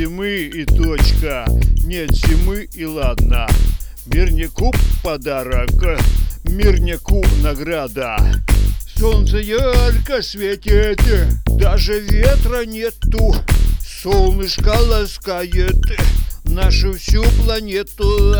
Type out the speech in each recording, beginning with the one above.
зимы и точка, нет зимы и ладно. Мирнику подарок, мирнику награда. Солнце ярко светит, даже ветра нету. Солнышко ласкает нашу всю планету.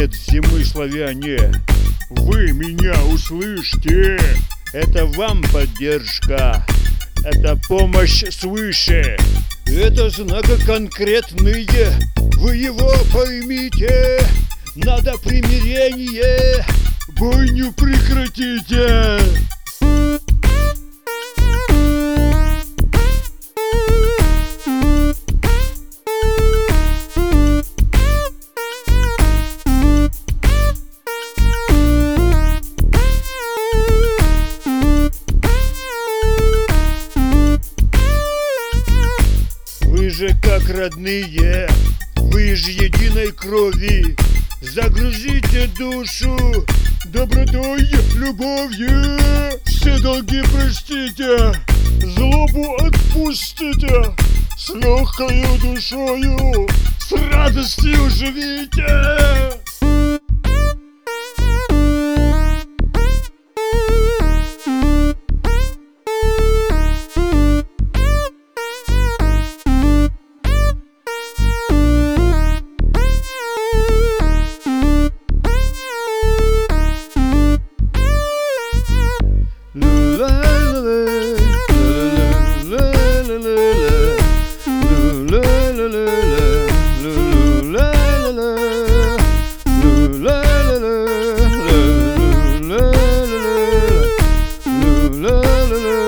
Нет зимы, славяне, вы меня услышьте. Это вам поддержка, это помощь свыше. Это знака конкретные, вы его поймите. Надо примирение, бойню прекратите. Как родные, вы же единой крови. Загрузите душу добротой, любовью. Все долги простите, злобу отпустите. С легкою душою, с радостью живите. la